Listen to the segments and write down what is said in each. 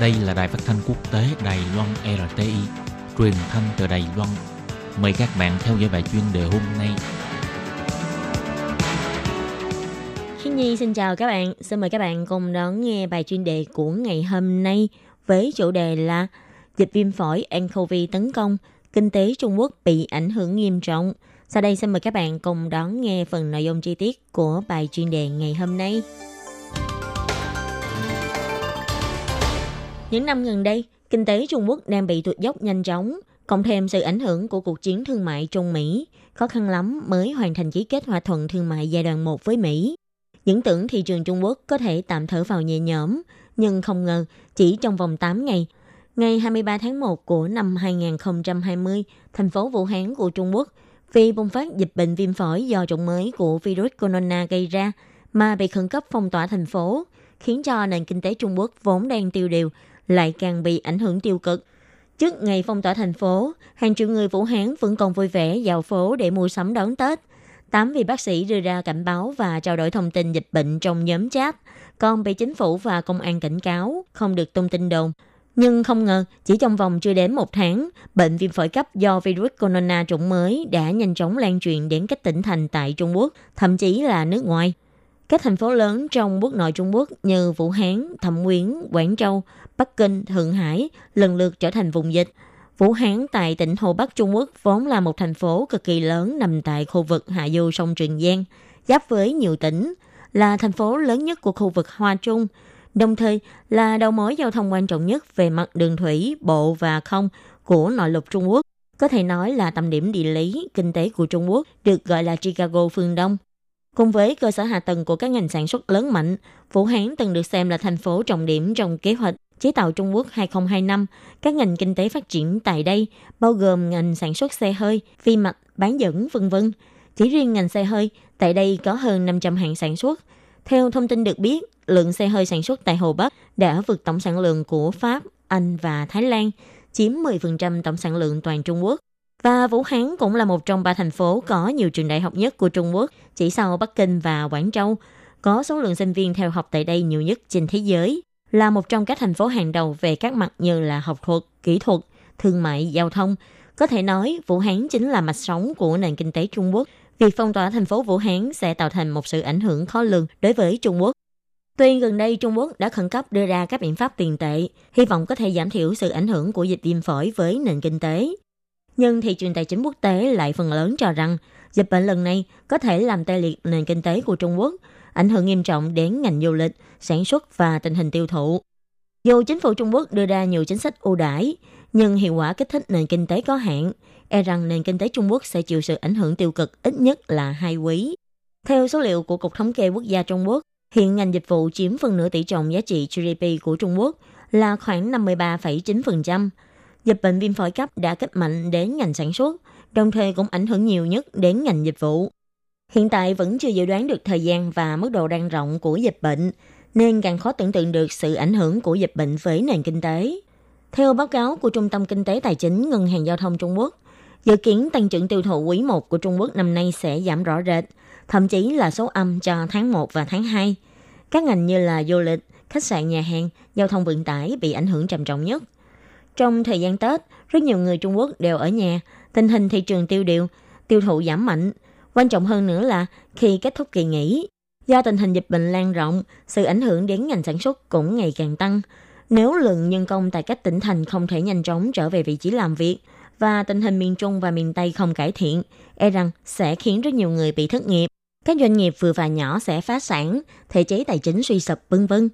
Đây là đài phát thanh quốc tế Đài Loan RTI, truyền thanh từ Đài Loan. Mời các bạn theo dõi bài chuyên đề hôm nay. Khi Nhi xin chào các bạn, xin mời các bạn cùng đón nghe bài chuyên đề của ngày hôm nay với chủ đề là dịch viêm phổi nCoV tấn công, kinh tế Trung Quốc bị ảnh hưởng nghiêm trọng. Sau đây xin mời các bạn cùng đón nghe phần nội dung chi tiết của bài chuyên đề ngày hôm nay. Những năm gần đây, kinh tế Trung Quốc đang bị tụt dốc nhanh chóng, cộng thêm sự ảnh hưởng của cuộc chiến thương mại Trung Mỹ, khó khăn lắm mới hoàn thành ký kết hòa thuận thương mại giai đoạn 1 với Mỹ. Những tưởng thị trường Trung Quốc có thể tạm thở vào nhẹ nhõm, nhưng không ngờ chỉ trong vòng 8 ngày, ngày 23 tháng 1 của năm 2020, thành phố Vũ Hán của Trung Quốc vì bùng phát dịch bệnh viêm phổi do chủng mới của virus corona gây ra mà bị khẩn cấp phong tỏa thành phố, khiến cho nền kinh tế Trung Quốc vốn đang tiêu điều lại càng bị ảnh hưởng tiêu cực. Trước ngày phong tỏa thành phố, hàng triệu người Vũ Hán vẫn còn vui vẻ dạo phố để mua sắm đón Tết. Tám vị bác sĩ đưa ra cảnh báo và trao đổi thông tin dịch bệnh trong nhóm chat, còn bị chính phủ và công an cảnh cáo không được tung tin đồn. Nhưng không ngờ, chỉ trong vòng chưa đến một tháng, bệnh viêm phổi cấp do virus corona chủng mới đã nhanh chóng lan truyền đến các tỉnh thành tại Trung Quốc, thậm chí là nước ngoài. Các thành phố lớn trong quốc nội Trung Quốc như Vũ Hán, Thẩm Quyến, Quảng Châu, Bắc Kinh, Thượng Hải lần lượt trở thành vùng dịch. Vũ Hán tại tỉnh Hồ Bắc Trung Quốc vốn là một thành phố cực kỳ lớn nằm tại khu vực hạ du sông Trường Giang, giáp với nhiều tỉnh, là thành phố lớn nhất của khu vực Hoa Trung, đồng thời là đầu mối giao thông quan trọng nhất về mặt đường thủy, bộ và không của nội lục Trung Quốc. Có thể nói là tâm điểm địa lý, kinh tế của Trung Quốc, được gọi là Chicago phương Đông. Cùng với cơ sở hạ tầng của các ngành sản xuất lớn mạnh, Vũ Hán từng được xem là thành phố trọng điểm trong kế hoạch chế tạo Trung Quốc 2025. Các ngành kinh tế phát triển tại đây bao gồm ngành sản xuất xe hơi, phi mạch, bán dẫn, vân vân. Chỉ riêng ngành xe hơi, tại đây có hơn 500 hãng sản xuất. Theo thông tin được biết, lượng xe hơi sản xuất tại Hồ Bắc đã vượt tổng sản lượng của Pháp, Anh và Thái Lan, chiếm 10% tổng sản lượng toàn Trung Quốc. Và Vũ Hán cũng là một trong ba thành phố có nhiều trường đại học nhất của Trung Quốc, chỉ sau Bắc Kinh và Quảng Châu, có số lượng sinh viên theo học tại đây nhiều nhất trên thế giới, là một trong các thành phố hàng đầu về các mặt như là học thuật, kỹ thuật, thương mại, giao thông. Có thể nói, Vũ Hán chính là mạch sống của nền kinh tế Trung Quốc. Việc phong tỏa thành phố Vũ Hán sẽ tạo thành một sự ảnh hưởng khó lường đối với Trung Quốc. Tuy gần đây Trung Quốc đã khẩn cấp đưa ra các biện pháp tiền tệ, hy vọng có thể giảm thiểu sự ảnh hưởng của dịch viêm phổi với nền kinh tế. Nhưng thị trường tài chính quốc tế lại phần lớn cho rằng dịch bệnh lần này có thể làm tê liệt nền kinh tế của Trung Quốc, ảnh hưởng nghiêm trọng đến ngành du lịch, sản xuất và tình hình tiêu thụ. Dù chính phủ Trung Quốc đưa ra nhiều chính sách ưu đãi, nhưng hiệu quả kích thích nền kinh tế có hạn, e rằng nền kinh tế Trung Quốc sẽ chịu sự ảnh hưởng tiêu cực ít nhất là hai quý. Theo số liệu của Cục Thống kê Quốc gia Trung Quốc, hiện ngành dịch vụ chiếm phần nửa tỷ trọng giá trị GDP của Trung Quốc là khoảng 53,9%, dịch bệnh viêm phổi cấp đã kích mạnh đến ngành sản xuất, đồng thời cũng ảnh hưởng nhiều nhất đến ngành dịch vụ. Hiện tại vẫn chưa dự đoán được thời gian và mức độ lan rộng của dịch bệnh, nên càng khó tưởng tượng được sự ảnh hưởng của dịch bệnh với nền kinh tế. Theo báo cáo của Trung tâm Kinh tế Tài chính Ngân hàng Giao thông Trung Quốc, dự kiến tăng trưởng tiêu thụ quý 1 của Trung Quốc năm nay sẽ giảm rõ rệt, thậm chí là số âm cho tháng 1 và tháng 2. Các ngành như là du lịch, khách sạn nhà hàng, giao thông vận tải bị ảnh hưởng trầm trọng nhất – trong thời gian Tết, rất nhiều người Trung Quốc đều ở nhà, tình hình thị trường tiêu điều, tiêu thụ giảm mạnh. Quan trọng hơn nữa là khi kết thúc kỳ nghỉ, do tình hình dịch bệnh lan rộng, sự ảnh hưởng đến ngành sản xuất cũng ngày càng tăng. Nếu lượng nhân công tại các tỉnh thành không thể nhanh chóng trở về vị trí làm việc và tình hình miền Trung và miền Tây không cải thiện, e rằng sẽ khiến rất nhiều người bị thất nghiệp. Các doanh nghiệp vừa và nhỏ sẽ phá sản, thể chế tài chính suy sụp vân vân.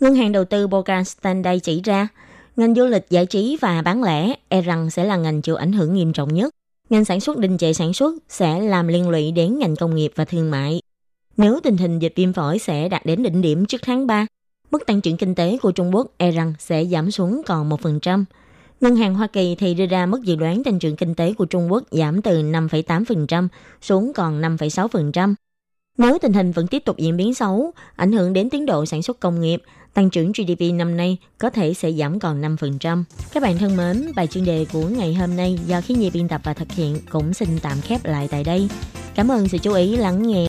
Ngân hàng đầu tư Bogan Standard chỉ ra, Ngành du lịch giải trí và bán lẻ e rằng sẽ là ngành chịu ảnh hưởng nghiêm trọng nhất. Ngành sản xuất đình trệ sản xuất sẽ làm liên lụy đến ngành công nghiệp và thương mại. Nếu tình hình dịch viêm phổi sẽ đạt đến đỉnh điểm trước tháng 3, mức tăng trưởng kinh tế của Trung Quốc e rằng sẽ giảm xuống còn 1%. Ngân hàng Hoa Kỳ thì đưa ra mức dự đoán tăng trưởng kinh tế của Trung Quốc giảm từ 5,8% xuống còn 5,6%. Nếu tình hình vẫn tiếp tục diễn biến xấu, ảnh hưởng đến tiến độ sản xuất công nghiệp, tăng trưởng GDP năm nay có thể sẽ giảm còn 5%. Các bạn thân mến, bài chuyên đề của ngày hôm nay do khí nhi biên tập và thực hiện cũng xin tạm khép lại tại đây. Cảm ơn sự chú ý lắng nghe